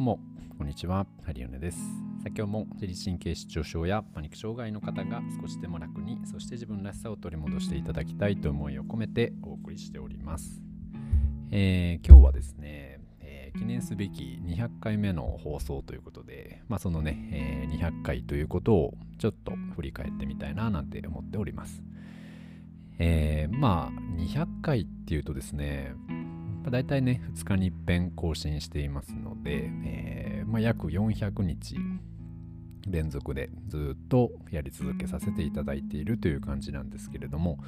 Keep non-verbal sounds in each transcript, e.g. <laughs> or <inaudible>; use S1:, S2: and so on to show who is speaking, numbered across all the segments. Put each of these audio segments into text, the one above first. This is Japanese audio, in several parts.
S1: どうも、こんにちは。ハリオネです。さ今日も自律神経失調症やパニック障害の方が少しでも楽に、そして自分らしさを取り戻していただきたいと思いを込めてお送りしております。えー、今日はですね、えー、記念すべき200回目の放送ということで、まあ、そのね、えー、200回ということをちょっと振り返ってみたいななんて思っております。えー、まあ200回っていうとですね、まあ、大体ね、2日に一遍更新していますので、えー、まあ、約400日連続でずっとやり続けさせていただいているという感じなんですけれども、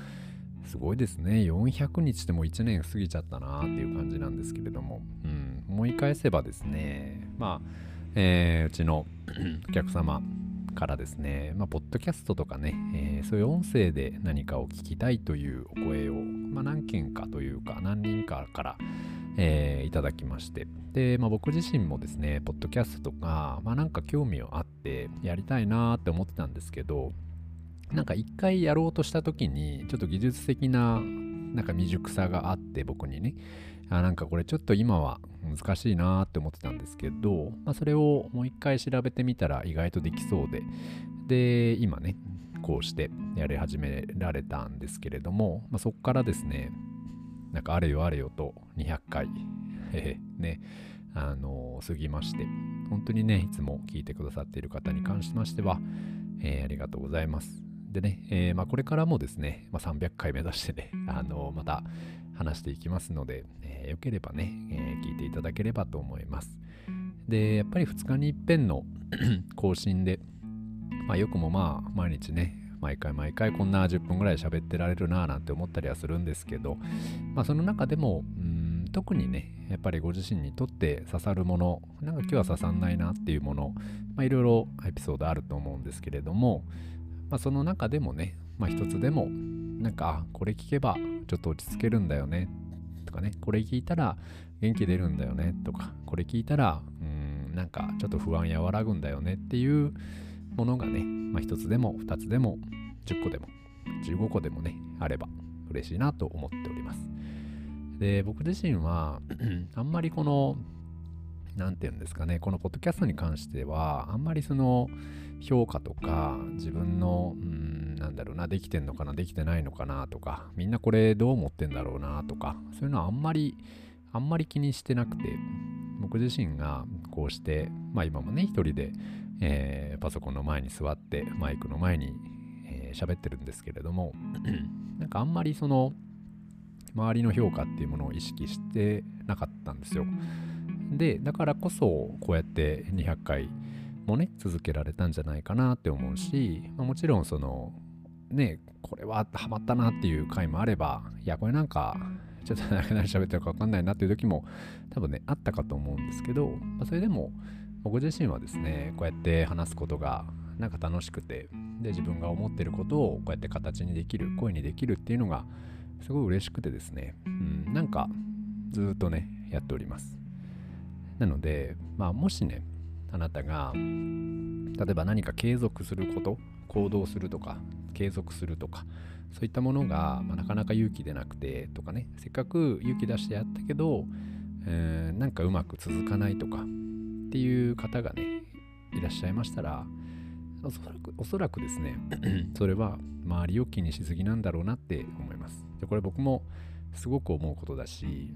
S1: すごいですね。400日でも1年過ぎちゃったなっていう感じなんですけれども、うん、思い返せばですね、まあ、えー、うちの <clears throat> お客様、からですね、まあ、ポッドキャストとかね、えー、そういう音声で何かを聞きたいというお声を、まあ、何件かというか、何人かから、えー、いただきまして、で、まあ、僕自身もですね、ポッドキャストとか、まあ、なんか興味をあってやりたいなって思ってたんですけど、なんか一回やろうとした時に、ちょっと技術的ななんか未熟さがあって僕にね、あなんかこれちょっと今は難しいなって思ってたんですけど、まあ、それをもう一回調べてみたら意外とできそうで、で、今ね、こうしてやり始められたんですけれども、まあ、そこからですね、なんかあれよあれよと200回、<laughs> ね、あの、過ぎまして、本当にね、いつも聞いてくださっている方に関しましては、えー、ありがとうございます。でね、えー、まあ、これからもですね、まあ、300回目指してね、あのまた話していきますので、えー、よければね、えー、聞いていただければと思います。で、やっぱり2日に一遍の <clears throat> 更新で、まあ、よくもまあ、毎日ね、毎回毎回こんな10分ぐらい喋ってられるななんて思ったりはするんですけど、まあ、その中でも、うん特にね、やっぱりご自身にとって刺さるもの、なんか今日は刺さんないなっていうもの、いろいろエピソードあると思うんですけれども、まあ、その中でもね、まあ、一つでもなんかこれ聞けばちょっと落ち着けるんだよねとかねこれ聞いたら元気出るんだよねとかこれ聞いたらうんなんかちょっと不安和らぐんだよねっていうものがね、まあ、一つでも二つでも10個でも15個でもねあれば嬉しいなと思っております。で僕自身は <clears throat> あんまりこの何て言うんですかねこのポッドキャストに関してはあんまりその評価とか自分のうんなんだろうなできてんのかなできてないのかなとかみんなこれどう思ってんだろうなとかそういうのはあんまりあんまり気にしてなくて僕自身がこうしてまあ今もね一人で、えー、パソコンの前に座ってマイクの前にえー、喋ってるんですけれども <clears throat> なんかあんまりその周りの評価っていうものを意識してなかったんですよ。でだからこそこうやって200回もね続けられたんじゃないかなって思うし、まあ、もちろんそのねこれはハマったなっていう回もあればいやこれなんか <laughs> ちょっと何喋ってるか分かんないなっていう時も多分ねあったかと思うんですけど、まあ、それでも僕自身はですねこうやって話すことがなんか楽しくてで自分が思ってることをこうやって形にできる声にできるっていうのがすごい嬉しくてですね、うん、なんかずっとねやっております。なので、まあ、もしね、あなたが、例えば何か継続すること、行動するとか、継続するとか、そういったものが、まあ、なかなか勇気出なくてとかね、せっかく勇気出してやったけど、えー、なんかうまく続かないとかっていう方がね、いらっしゃいましたら、おそらくおそらくですね、<clears throat> それは周りを気にしすぎなんだろうなって思います。でこれ僕もすごく思うことだし、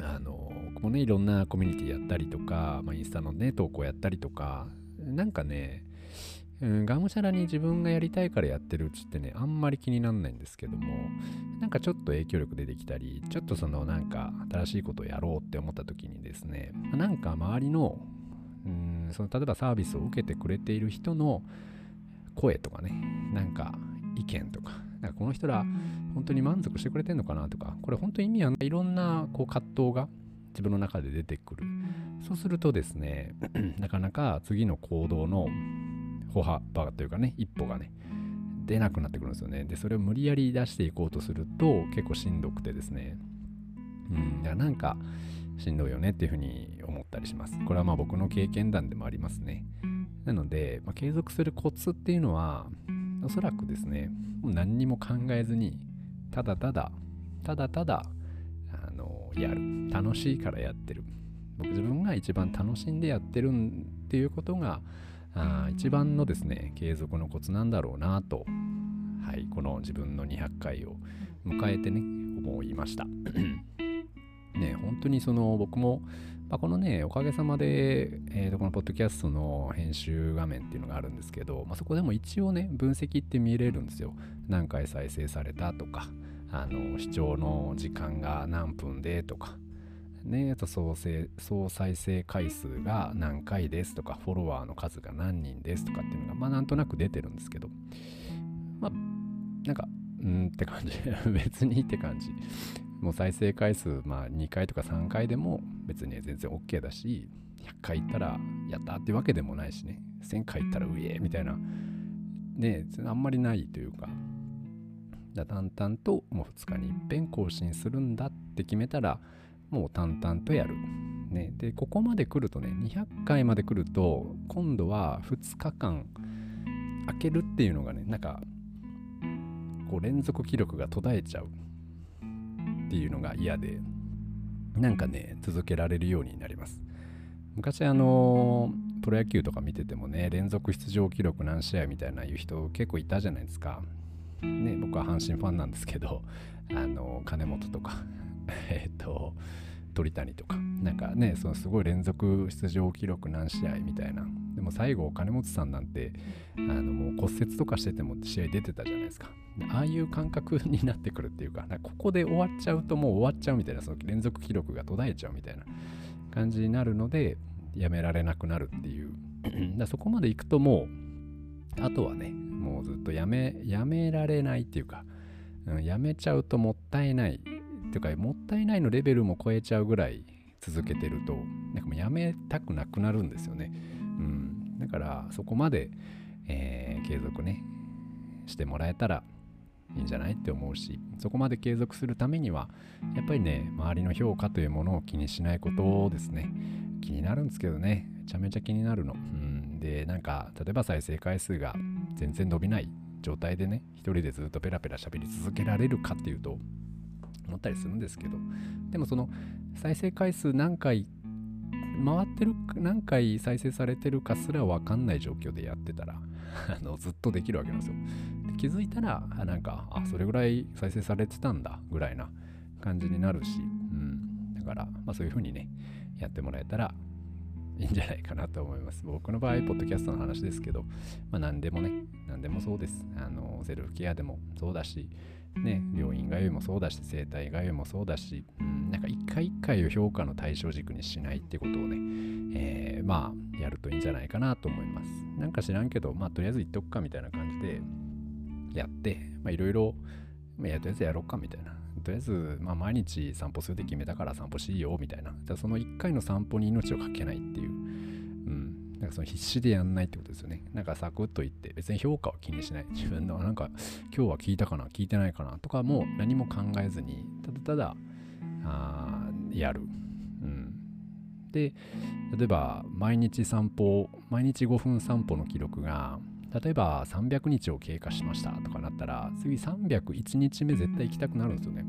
S1: あの僕もねいろんなコミュニティやったりとか、まあ、インスタのね投稿やったりとかなんかね、うん、がむしゃらに自分がやりたいからやってるうちってねあんまり気になんないんですけどもなんかちょっと影響力出てきたりちょっとそのなんか新しいことをやろうって思った時にですねなんか周りのうんその例えばサービスを受けてくれている人の声とかねなんか意見とかなんかこの人ら本当に満足してくれてんのかなとか、これ本当に意味はないいろんなこう葛藤が自分の中で出てくる。そうするとですね、<clears throat> なかなか次の行動の歩幅というかね、一歩がね、出なくなってくるんですよね。で、それを無理やり出していこうとすると結構しんどくてですね、うん、だからなんかしんどいよねっていうふうに思ったりします。これはまあ僕の経験談でもありますね。なので、まあ、継続するコツっていうのは、おそらくですね、もう何にも考えずに、ただただ、ただただ、あの、やる。楽しいからやってる。僕自分が一番楽しんでやってるっていうことがあ一番のですね継続のコツなんだろうなと、はい、この自分の200回を迎えてね思いました。<clears throat> ね本当にその僕も、まあ、このねおかげさまで、えー、とこのポッドキャストの編集画面っていうのがあるんですけど、まあ、そこでも一応ね分析って見れるんですよ。何回再生されたとかあの視聴の時間が何分でとかね、あと総総再生回数が何回ですとか、フォロワーの数が何人ですとかっていうのが、まあなんとなく出てるんですけど、まあ、なんか、うんって感じ。<laughs> 別にって感じ。もう再生回数、まあ2回とか3回でも別に全然 OK だし、100回行ったらやったってわけでもないしね、1000回行ったらうえーみたいな、ね、あんまりないというか、だ淡々ともう2日にいっぺん更新するんだって決めたら、もう淡々とやる。ね、でここまで来るとね200回まで来ると今度は2日間開けるっていうのがねなんかこう連続記録が途絶えちゃう。っていうのが嫌でなんかね続けられるようになります。昔あのプロ野球とか見ててもね連続出場記録何試合みたいな言う人結構いたじゃないですか。ね僕は阪神ファンなんですけどあの金本とか。<laughs> <laughs> えっと鳥谷とかなんかねそのすごい連続出場記録何試合みたいな。でも最後金本さんなんてあのもう骨折とかしてても試合出てたじゃないですか。ああいう感覚になってくるっていうかかここで終わっちゃうともう終わっちゃうみたいなその連続記録が途絶えちゃうみたいな感じになるのでやめられなくなるっていう。<clears throat> だそこまでいくともうあとはねもうずっとやめやめられないっていうか、うん、やめちゃうともったいないっていうかもったいないのレベルも超えちゃうぐらい続けてるとなんかもうやめたくなくなるんですよね。うん、だからそこまで、えー、継続ねしてもらえたらいいんじゃないって思うしそこまで継続するためにはやっぱりね周りの評価というものを気にしないことをですね。気になるんですけどね。めちゃめちゃ気になるの、うん、でなんか例えば再生回数が全然伸びない状態でね一人でずっとペラペラ喋り続けられるかっていうと思ったりするんですけどでもその再生回数何回回ってる何回再生されてるかすら分かんない状況でやってたら <laughs> あのずっとできるわけなんですよ気づいたらなんかあそれぐらい再生されてたんだぐらいな感じになるし、うん、だから、まあ、そういう風にねやってもらえたらいいんじゃないかなと思います。僕の場合、ポッドキャストの話ですけど、まあ、何でもね、何でもそうです。あの、セルフケアでもそうだし、ね、病院通いもそうだし、整体通いもそうだし、うん、なんか一回一回を評価の対象軸にしないってことをね、えー、まあ、やるといいんじゃないかなと思います。なんか知らんけど、まあ、とりあえず言っとくかみたいな感じでやって、まあ、いろいろ、まあ、とりあえずやろうかみたいな。とりあえず、まあ、毎日散歩するって決めたから散歩しいいよみたいな。その1回の散歩に命をかけないっていう。なんかその必死でやんないってことですよね。なんかサクッと言って、別に評価は気にしない。自分のなんか今日は聞いたかな、聞いてないかなとかも何も考えずに、ただただ、あやる。うん。で、例えば毎日散歩、毎日5分散歩の記録が、例えば300日を経過しましたとかなったら、次301日目絶対行きたくなるんですよね。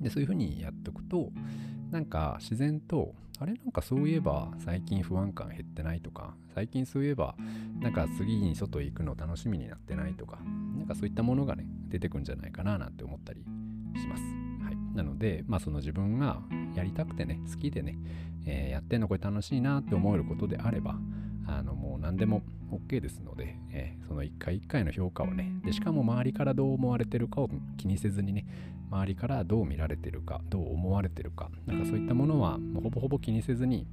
S1: で、そういうふうにやっておくと、なんか自然とあれ？なんかそういえば最近不安感減ってないとか、最近そういえばなんか次に外行くの楽しみになってないとか、なんかそういったものがね、出てくんじゃないかななんて思ったりします。はい。なので、まあその自分がやりたくてね、好きでね、えー、やってんのこれ楽しいなって思えることであれば、あのもう何でも OK ですので、えー、その1回1回の評価をねでしかも周りからどう思われてるかを気にせずにね周りからどう見られてるかどう思われてるかなんかそういったものはほぼほぼ気にせずに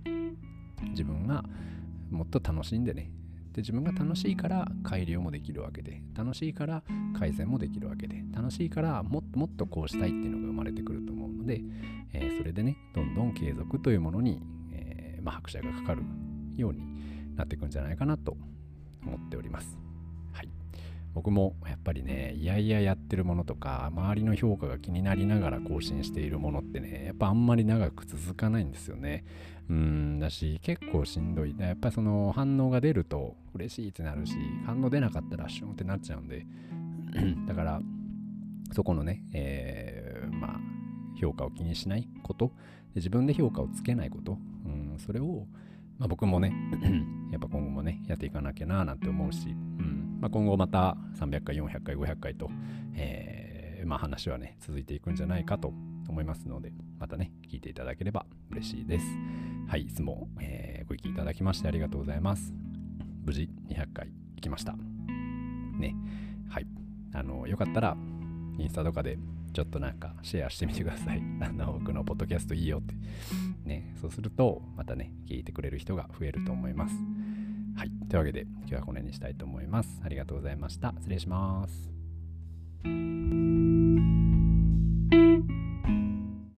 S1: 自分がもっと楽しんでねで自分が楽しいから改良もできるわけで楽しいから改善もできるわけで楽しいからもっともっとこうしたいっていうのが生まれてくると思うので、えー、それでねどんどん継続というものに、えー、まあ、拍車がかかるようになっていくんじゃないかなと思っております。僕もやっぱりね、いやいややってるものとか、周りの評価が気になりながら更新しているものってね、やっぱあんまり長く続かないんですよね。うん、だし、結構しんどい。やっぱその反応が出ると嬉しいってなるし、反応出なかったらシュンってなっちゃうんで、<clears throat> だから、そこのね、えー、まあ、評価を気にしないこと。で自分で評価をつけないこと、うん、それを、まあ、僕もね <clears throat> やっぱ今後もねやっていかなきゃななんて思うし、うん。まあ、今後また300回400回500回と、えー、まあ、話はね続いていくんじゃないかと思いますのでまたね聞いていただければ嬉しいですはいいつも、えー、ご意見いただきましてありがとうございます無事200回行きましたねはいあのよかったらインスタとかでちょっとなんかシェアしてみてください。<laughs> あの、僕のポッドキャストいいよって。ね、そうすると、またね、聞いてくれる人が増えると思います。はい。というわけで、今日はこの辺にしたいと思います。ありがとうございました。失礼します。